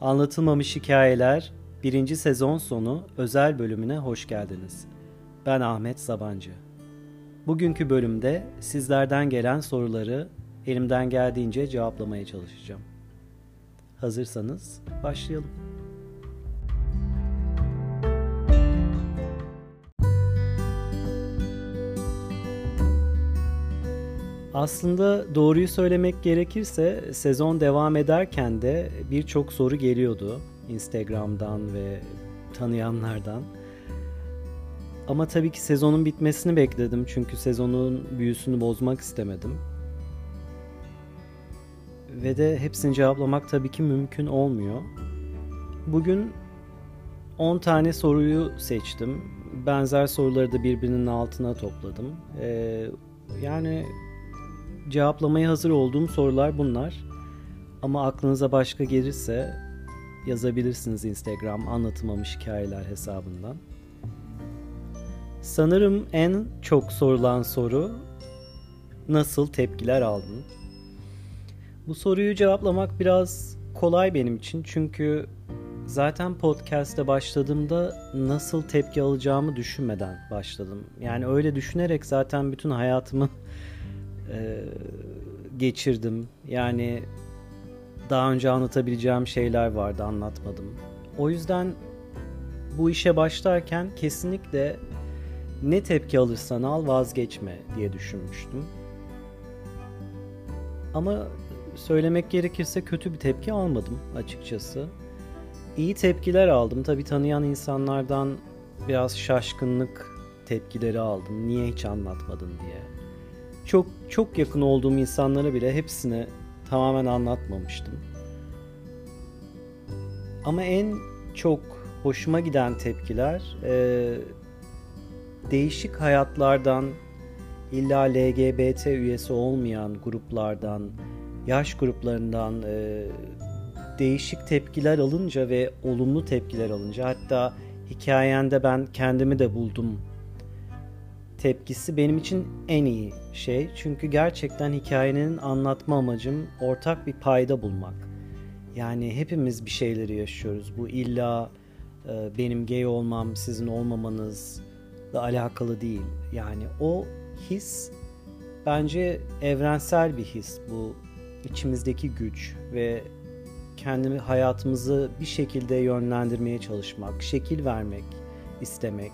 Anlatılmamış Hikayeler 1. sezon sonu özel bölümüne hoş geldiniz. Ben Ahmet Sabancı. Bugünkü bölümde sizlerden gelen soruları elimden geldiğince cevaplamaya çalışacağım. Hazırsanız başlayalım. Aslında doğruyu söylemek gerekirse sezon devam ederken de birçok soru geliyordu Instagram'dan ve tanıyanlardan. Ama tabii ki sezonun bitmesini bekledim çünkü sezonun büyüsünü bozmak istemedim. Ve de hepsini cevaplamak tabii ki mümkün olmuyor. Bugün 10 tane soruyu seçtim. Benzer soruları da birbirinin altına topladım. Ee, yani cevaplamaya hazır olduğum sorular bunlar. Ama aklınıza başka gelirse yazabilirsiniz Instagram anlatılmamış hikayeler hesabından. Sanırım en çok sorulan soru nasıl tepkiler aldın? Bu soruyu cevaplamak biraz kolay benim için çünkü zaten podcast'e başladığımda nasıl tepki alacağımı düşünmeden başladım. Yani öyle düşünerek zaten bütün hayatımı e, geçirdim. Yani daha önce anlatabileceğim şeyler vardı anlatmadım. O yüzden bu işe başlarken kesinlikle ne tepki alırsan al vazgeçme diye düşünmüştüm. Ama söylemek gerekirse kötü bir tepki almadım açıkçası. İyi tepkiler aldım. Tabi tanıyan insanlardan biraz şaşkınlık tepkileri aldım. Niye hiç anlatmadın diye. Çok çok yakın olduğum insanlara bile hepsini tamamen anlatmamıştım. Ama en çok hoşuma giden tepkiler e, değişik hayatlardan illa LGBT üyesi olmayan gruplardan, yaş gruplarından e, değişik tepkiler alınca ve olumlu tepkiler alınca hatta hikayende ben kendimi de buldum tepkisi benim için en iyi şey. Çünkü gerçekten hikayenin anlatma amacım ortak bir payda bulmak. Yani hepimiz bir şeyleri yaşıyoruz. Bu illa e, benim gay olmam, sizin olmamanızla alakalı değil. Yani o his bence evrensel bir his. Bu içimizdeki güç ve kendimi hayatımızı bir şekilde yönlendirmeye çalışmak, şekil vermek istemek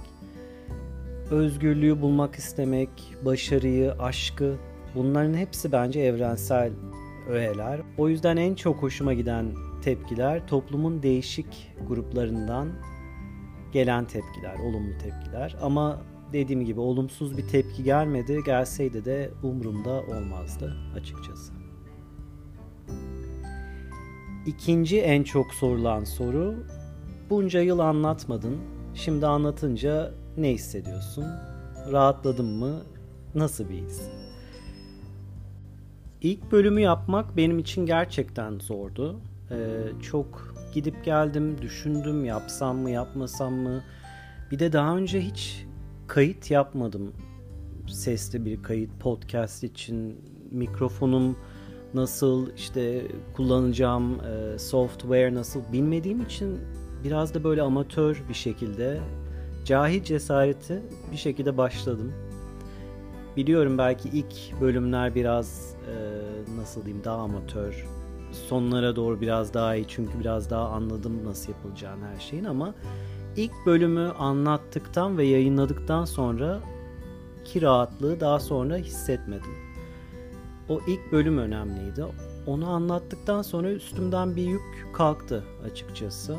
özgürlüğü bulmak istemek, başarıyı, aşkı bunların hepsi bence evrensel öğeler. O yüzden en çok hoşuma giden tepkiler toplumun değişik gruplarından gelen tepkiler, olumlu tepkiler. Ama dediğim gibi olumsuz bir tepki gelmedi. Gelseydi de umurumda olmazdı açıkçası. İkinci en çok sorulan soru bunca yıl anlatmadın. Şimdi anlatınca ne hissediyorsun? Rahatladın mı? Nasıl bir his? İlk bölümü yapmak benim için gerçekten zordu. Ee, çok gidip geldim, düşündüm yapsam mı yapmasam mı. Bir de daha önce hiç kayıt yapmadım. Sesli bir kayıt podcast için mikrofonum nasıl işte kullanacağım e, software nasıl bilmediğim için biraz da böyle amatör bir şekilde cahil cesareti bir şekilde başladım. Biliyorum belki ilk bölümler biraz e, nasıl diyeyim daha amatör. Sonlara doğru biraz daha iyi çünkü biraz daha anladım nasıl yapılacağını her şeyin ama ilk bölümü anlattıktan ve yayınladıktan sonra ki rahatlığı daha sonra hissetmedim. O ilk bölüm önemliydi. Onu anlattıktan sonra üstümden bir yük kalktı açıkçası.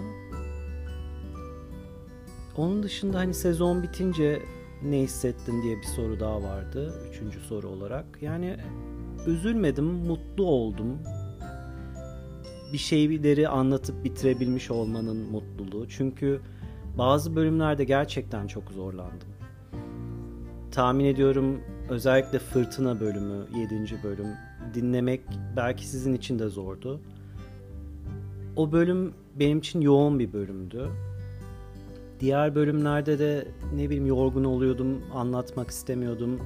Onun dışında hani sezon bitince ne hissettin diye bir soru daha vardı. Üçüncü soru olarak. Yani üzülmedim, mutlu oldum. Bir şeyleri anlatıp bitirebilmiş olmanın mutluluğu. Çünkü bazı bölümlerde gerçekten çok zorlandım. Tahmin ediyorum özellikle Fırtına bölümü, 7. bölüm dinlemek belki sizin için de zordu. O bölüm benim için yoğun bir bölümdü Diğer bölümlerde de ne bileyim yorgun oluyordum, anlatmak istemiyordum.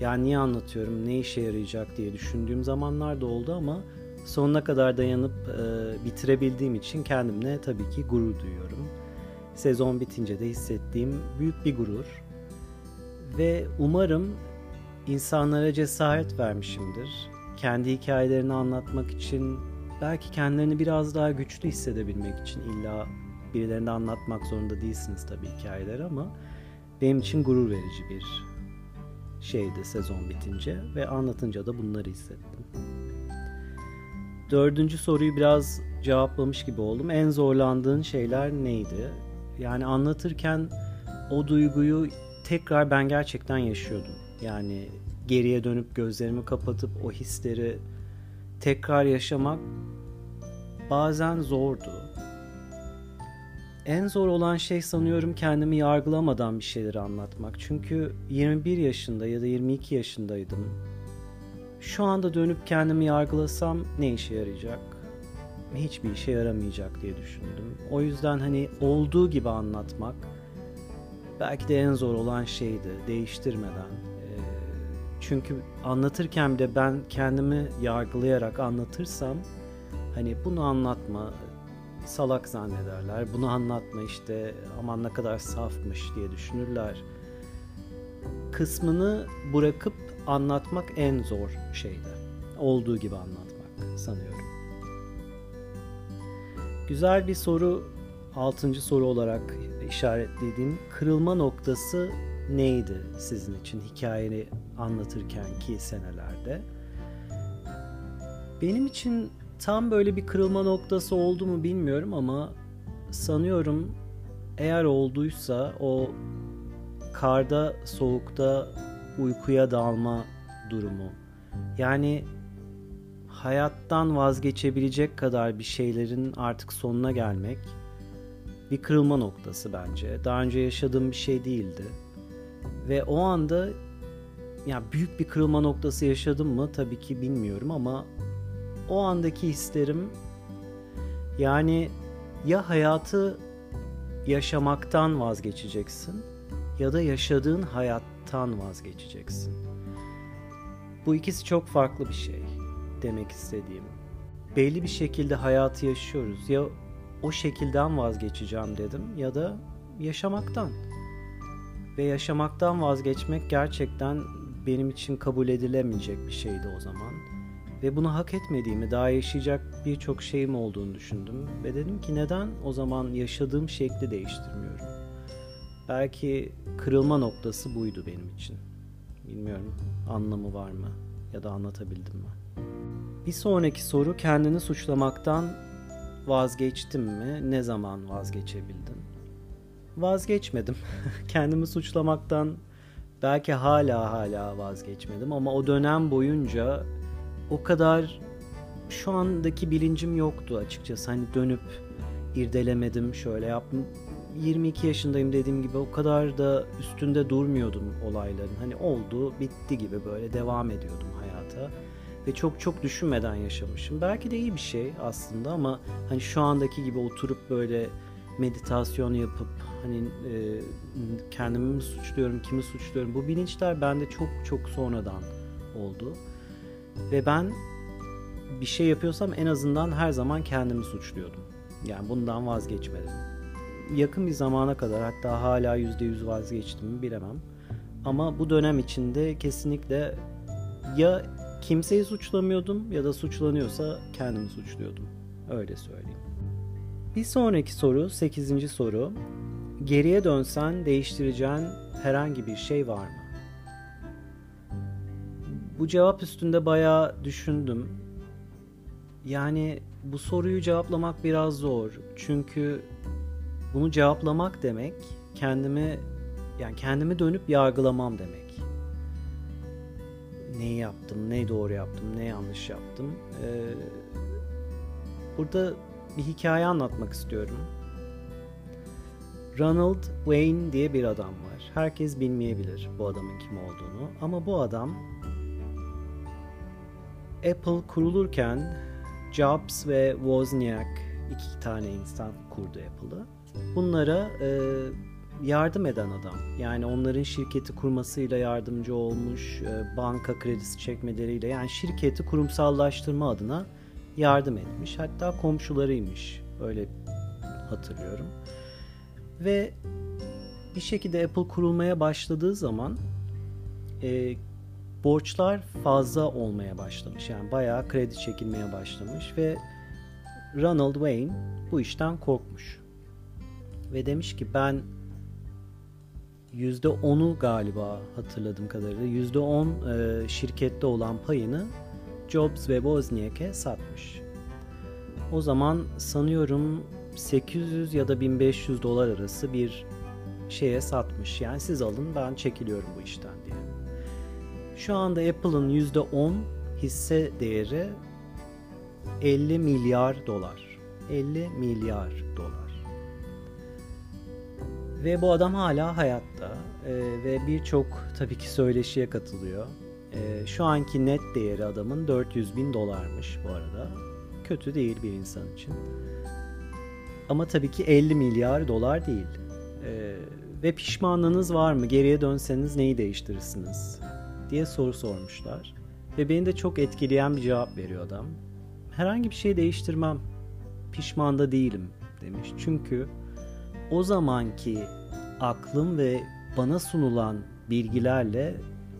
Ya niye anlatıyorum, ne işe yarayacak diye düşündüğüm zamanlar da oldu ama sonuna kadar dayanıp e, bitirebildiğim için kendimle tabii ki gurur duyuyorum. Sezon bitince de hissettiğim büyük bir gurur. Ve umarım insanlara cesaret vermişimdir. Kendi hikayelerini anlatmak için, belki kendilerini biraz daha güçlü hissedebilmek için illa birilerine anlatmak zorunda değilsiniz tabii hikayeleri ama benim için gurur verici bir şeydi sezon bitince ve anlatınca da bunları hissettim. Dördüncü soruyu biraz cevaplamış gibi oldum. En zorlandığın şeyler neydi? Yani anlatırken o duyguyu tekrar ben gerçekten yaşıyordum. Yani geriye dönüp gözlerimi kapatıp o hisleri tekrar yaşamak bazen zordu. En zor olan şey sanıyorum kendimi yargılamadan bir şeyleri anlatmak. Çünkü 21 yaşında ya da 22 yaşındaydım. Şu anda dönüp kendimi yargılasam ne işe yarayacak? Hiçbir işe yaramayacak diye düşündüm. O yüzden hani olduğu gibi anlatmak belki de en zor olan şeydi değiştirmeden. Çünkü anlatırken de ben kendimi yargılayarak anlatırsam hani bunu anlatma salak zannederler. Bunu anlatma işte aman ne kadar safmış diye düşünürler. Kısmını bırakıp anlatmak en zor şeydi. Olduğu gibi anlatmak sanıyorum. Güzel bir soru, altıncı soru olarak işaretlediğim kırılma noktası neydi sizin için hikayeni anlatırken ki senelerde? Benim için tam böyle bir kırılma noktası oldu mu bilmiyorum ama sanıyorum eğer olduysa o karda soğukta uykuya dalma durumu. Yani hayattan vazgeçebilecek kadar bir şeylerin artık sonuna gelmek bir kırılma noktası bence. Daha önce yaşadığım bir şey değildi. Ve o anda ya büyük bir kırılma noktası yaşadım mı tabii ki bilmiyorum ama o andaki hislerim yani ya hayatı yaşamaktan vazgeçeceksin ya da yaşadığın hayattan vazgeçeceksin. Bu ikisi çok farklı bir şey demek istediğim. Belli bir şekilde hayatı yaşıyoruz. Ya o şekilden vazgeçeceğim dedim ya da yaşamaktan. Ve yaşamaktan vazgeçmek gerçekten benim için kabul edilemeyecek bir şeydi o zaman. Ve bunu hak etmediğimi, daha yaşayacak birçok şeyim olduğunu düşündüm. Ve dedim ki neden o zaman yaşadığım şekli değiştirmiyorum? Belki kırılma noktası buydu benim için. Bilmiyorum anlamı var mı ya da anlatabildim mi? Bir sonraki soru kendini suçlamaktan vazgeçtim mi? Ne zaman vazgeçebildim? Vazgeçmedim. Kendimi suçlamaktan belki hala hala vazgeçmedim ama o dönem boyunca o kadar şu andaki bilincim yoktu açıkçası. Hani dönüp irdelemedim, şöyle yaptım. 22 yaşındayım dediğim gibi o kadar da üstünde durmuyordum olayların. Hani oldu, bitti gibi böyle devam ediyordum hayata. Ve çok çok düşünmeden yaşamışım. Belki de iyi bir şey aslında ama hani şu andaki gibi oturup böyle meditasyon yapıp hani e, kendimi mi suçluyorum, kimi suçluyorum bu bilinçler bende çok çok sonradan oldu. Ve ben bir şey yapıyorsam en azından her zaman kendimi suçluyordum. Yani bundan vazgeçmedim. Yakın bir zamana kadar hatta hala %100 vazgeçtim mi bilemem. Ama bu dönem içinde kesinlikle ya kimseyi suçlamıyordum ya da suçlanıyorsa kendimi suçluyordum. Öyle söyleyeyim. Bir sonraki soru, sekizinci soru. Geriye dönsen değiştireceğin herhangi bir şey var mı? Bu cevap üstünde bayağı düşündüm. Yani bu soruyu cevaplamak biraz zor. Çünkü bunu cevaplamak demek kendimi yani kendimi dönüp yargılamam demek. Neyi yaptım, neyi doğru yaptım, ne yanlış yaptım. Ee, burada bir hikaye anlatmak istiyorum. Ronald Wayne diye bir adam var. Herkes bilmeyebilir bu adamın kim olduğunu ama bu adam Apple kurulurken Jobs ve Wozniak iki tane insan kurdu Apple'ı. Bunlara e, yardım eden adam. Yani onların şirketi kurmasıyla yardımcı olmuş, e, banka kredisi çekmeleriyle yani şirketi kurumsallaştırma adına yardım etmiş. Hatta komşularıymış. Öyle hatırlıyorum. Ve bir şekilde Apple kurulmaya başladığı zaman e, borçlar fazla olmaya başlamış. Yani bayağı kredi çekilmeye başlamış ve Ronald Wayne bu işten korkmuş. Ve demiş ki ben %10'u galiba hatırladığım kadarıyla %10 e, şirkette olan payını Jobs ve Wozniak'e satmış. O zaman sanıyorum 800 ya da 1500 dolar arası bir şeye satmış. Yani siz alın ben çekiliyorum bu işten diye. Şu anda Apple'ın %10 hisse değeri 50 milyar dolar. 50 milyar dolar. Ve bu adam hala hayatta ee, ve birçok tabii ki söyleşiye katılıyor. Ee, şu anki net değeri adamın 400 bin dolarmış bu arada. Kötü değil bir insan için. Ama tabii ki 50 milyar dolar değil. Ee, ve pişmanlığınız var mı? Geriye dönseniz neyi değiştirirsiniz? Diye soru sormuşlar. Ve beni de çok etkileyen bir cevap veriyor adam. Herhangi bir şey değiştirmem. Pişman da değilim demiş. Çünkü o zamanki aklım ve bana sunulan bilgilerle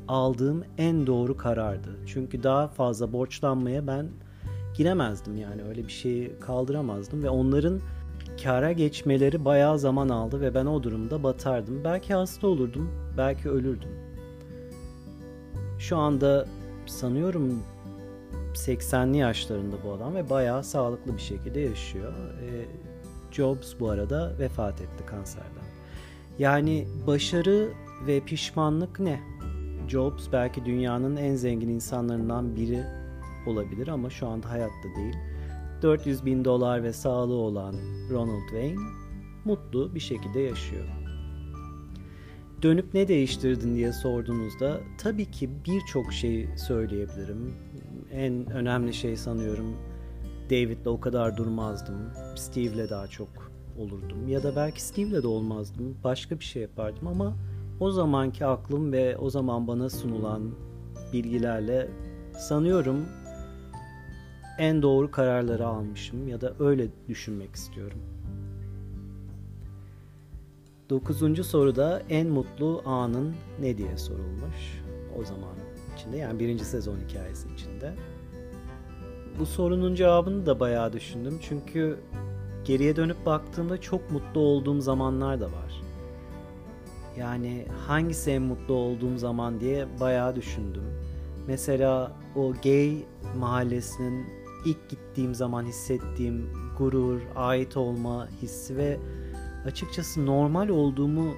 aldığım en doğru karardı. Çünkü daha fazla borçlanmaya ben giremezdim yani öyle bir şeyi kaldıramazdım ve onların kara geçmeleri bayağı zaman aldı ve ben o durumda batardım. Belki hasta olurdum, belki ölürdüm. Şu anda sanıyorum 80'li yaşlarında bu adam ve bayağı sağlıklı bir şekilde yaşıyor. E, Jobs bu arada vefat etti kanserden. Yani başarı ve pişmanlık ne? Jobs belki dünyanın en zengin insanlarından biri olabilir ama şu anda hayatta değil. 400 bin dolar ve sağlığı olan Ronald Wayne mutlu bir şekilde yaşıyor. Dönüp ne değiştirdin diye sorduğunuzda tabii ki birçok şey söyleyebilirim. En önemli şey sanıyorum David'le o kadar durmazdım. Steve'le daha çok olurdum. Ya da belki Steve'le de olmazdım. Başka bir şey yapardım ama o zamanki aklım ve o zaman bana sunulan bilgilerle sanıyorum en doğru kararları almışım ya da öyle düşünmek istiyorum. Dokuzuncu soruda en mutlu anın ne diye sorulmuş o zaman içinde yani birinci sezon hikayesi içinde. Bu sorunun cevabını da bayağı düşündüm çünkü geriye dönüp baktığımda çok mutlu olduğum zamanlar da var. Yani hangisi en mutlu olduğum zaman diye bayağı düşündüm. Mesela o gay mahallesinin ilk gittiğim zaman hissettiğim gurur, ait olma hissi ve açıkçası normal olduğumu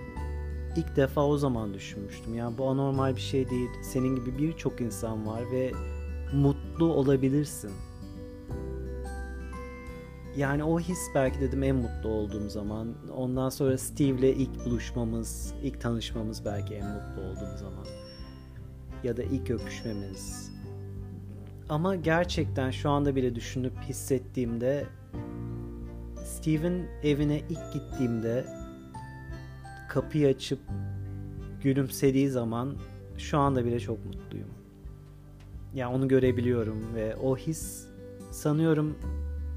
ilk defa o zaman düşünmüştüm. Yani bu anormal bir şey değil. Senin gibi birçok insan var ve mutlu olabilirsin. Yani o his belki dedim en mutlu olduğum zaman. Ondan sonra Steve'le ilk buluşmamız, ilk tanışmamız belki en mutlu olduğum zaman. Ya da ilk öpüşmemiz. Ama gerçekten şu anda bile düşünüp hissettiğimde Steve'in evine ilk gittiğimde kapıyı açıp gülümsediği zaman şu anda bile çok mutluyum. Ya onu görebiliyorum ve o his sanıyorum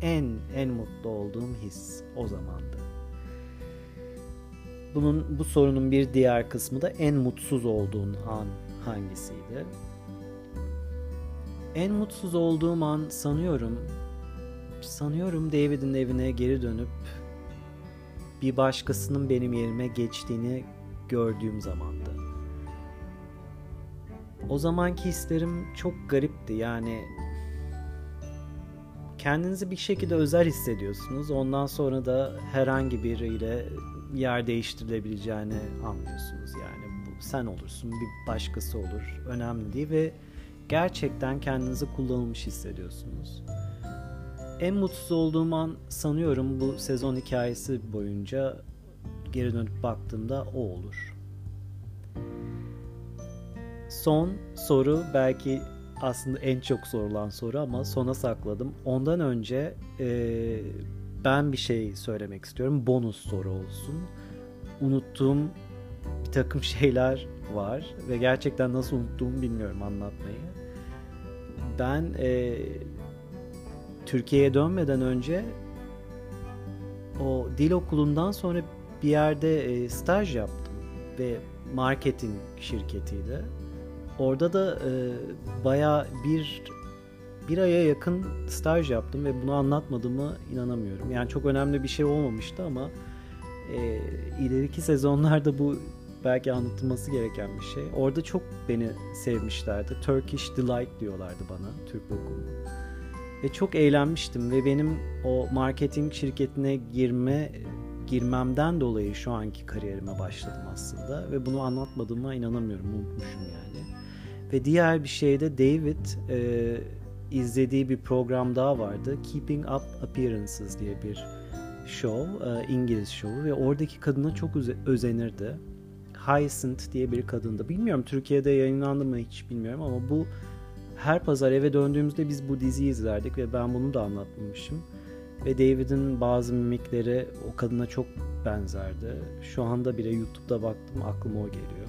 en en mutlu olduğum his o zamandı. Bunun bu sorunun bir diğer kısmı da en mutsuz olduğun an hangisiydi? En mutsuz olduğum an sanıyorum sanıyorum David'in evine geri dönüp bir başkasının benim yerime geçtiğini gördüğüm zamandı. O zamanki hislerim çok garipti. Yani kendinizi bir şekilde özel hissediyorsunuz. Ondan sonra da herhangi biriyle yer değiştirilebileceğini anlıyorsunuz. Yani bu sen olursun, bir başkası olur. Önemli değil ve gerçekten kendinizi kullanılmış hissediyorsunuz. En mutsuz olduğum an sanıyorum bu sezon hikayesi boyunca geri dönüp baktığımda o olur. Son soru belki aslında en çok sorulan soru ama sona sakladım. Ondan önce e, ben bir şey söylemek istiyorum. Bonus soru olsun. Unuttuğum bir takım şeyler var ve gerçekten nasıl unuttuğumu bilmiyorum anlatmayı. Ben e, Türkiye'ye dönmeden önce o dil okulundan sonra bir yerde e, staj yaptım ve marketing şirketiydi. Orada da e, baya bir bir aya yakın staj yaptım ve bunu anlatmadığımı inanamıyorum. Yani çok önemli bir şey olmamıştı ama e, ileriki sezonlarda bu belki anlatılması gereken bir şey. Orada çok beni sevmişlerdi. Turkish Delight diyorlardı bana Türk lokumu. Ve çok eğlenmiştim ve benim o marketing şirketine girme girmemden dolayı şu anki kariyerime başladım aslında ve bunu anlatmadığıma inanamıyorum unutmuşum yani. Ve diğer bir şey de David e, izlediği bir program daha vardı. Keeping Up Appearances diye bir show, e, İngiliz show ve oradaki kadına çok özenirdi. Hyacinth diye bir kadındı. Bilmiyorum Türkiye'de yayınlandı mı hiç bilmiyorum ama bu her pazar eve döndüğümüzde biz bu diziyi izlerdik ve ben bunu da anlatmamışım. Ve David'in bazı mimikleri o kadına çok benzerdi. Şu anda bile YouTube'da baktım aklıma o geliyor.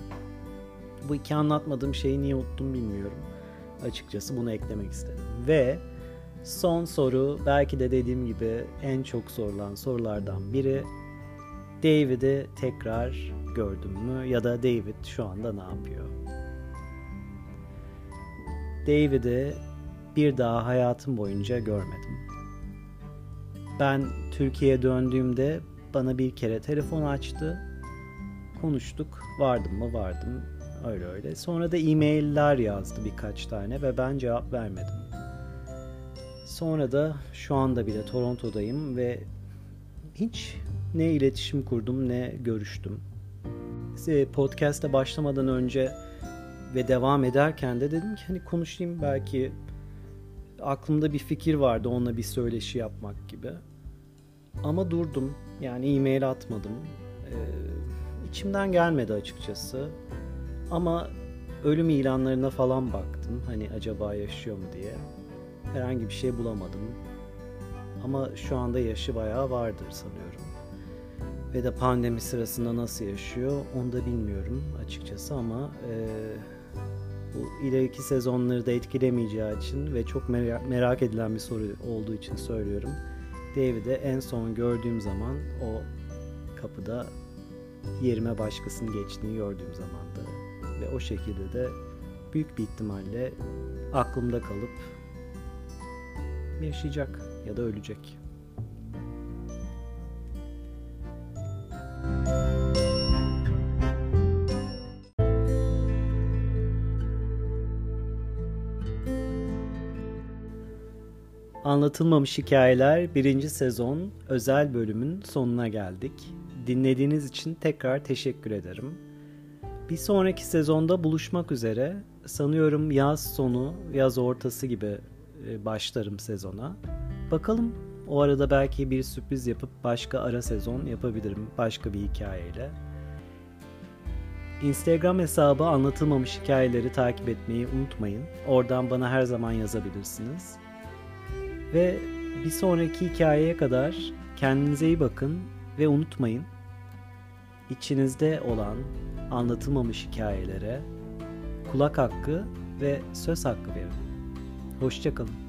Bu iki anlatmadığım şeyi niye unuttum bilmiyorum. Açıkçası bunu eklemek istedim. Ve son soru belki de dediğim gibi en çok sorulan sorulardan biri. David'i tekrar gördüm mü ya da David şu anda ne yapıyor? David'i bir daha hayatım boyunca görmedim. Ben Türkiye'ye döndüğümde bana bir kere telefon açtı. Konuştuk. Vardım mı? Vardım. Öyle öyle. Sonra da e-mailler yazdı birkaç tane ve ben cevap vermedim. Sonra da şu anda bile Toronto'dayım ve hiç ne iletişim kurdum ne görüştüm. Podcast'e başlamadan önce ve devam ederken de dedim ki hani konuşayım belki aklımda bir fikir vardı onunla bir söyleşi yapmak gibi. Ama durdum. Yani e-mail atmadım. Ee, içimden gelmedi açıkçası. Ama ölüm ilanlarına falan baktım. Hani acaba yaşıyor mu diye. Herhangi bir şey bulamadım. Ama şu anda yaşı bayağı vardır sanıyorum. Ve de pandemi sırasında nasıl yaşıyor onu da bilmiyorum açıkçası ama e, bu ileriki sezonları da etkilemeyeceği için ve çok merak edilen bir soru olduğu için söylüyorum. David'i en son gördüğüm zaman o kapıda yerime başkasının geçtiğini gördüğüm zamandı. Ve o şekilde de büyük bir ihtimalle aklımda kalıp yaşayacak ya da ölecek. Anlatılmamış Hikayeler 1. sezon özel bölümün sonuna geldik. Dinlediğiniz için tekrar teşekkür ederim. Bir sonraki sezonda buluşmak üzere. Sanıyorum yaz sonu, yaz ortası gibi e, başlarım sezona. Bakalım o arada belki bir sürpriz yapıp başka ara sezon yapabilirim başka bir hikayeyle. Instagram hesabı anlatılmamış hikayeleri takip etmeyi unutmayın. Oradan bana her zaman yazabilirsiniz. Ve bir sonraki hikayeye kadar kendinize iyi bakın ve unutmayın. içinizde olan anlatılmamış hikayelere kulak hakkı ve söz hakkı verin. Hoşçakalın.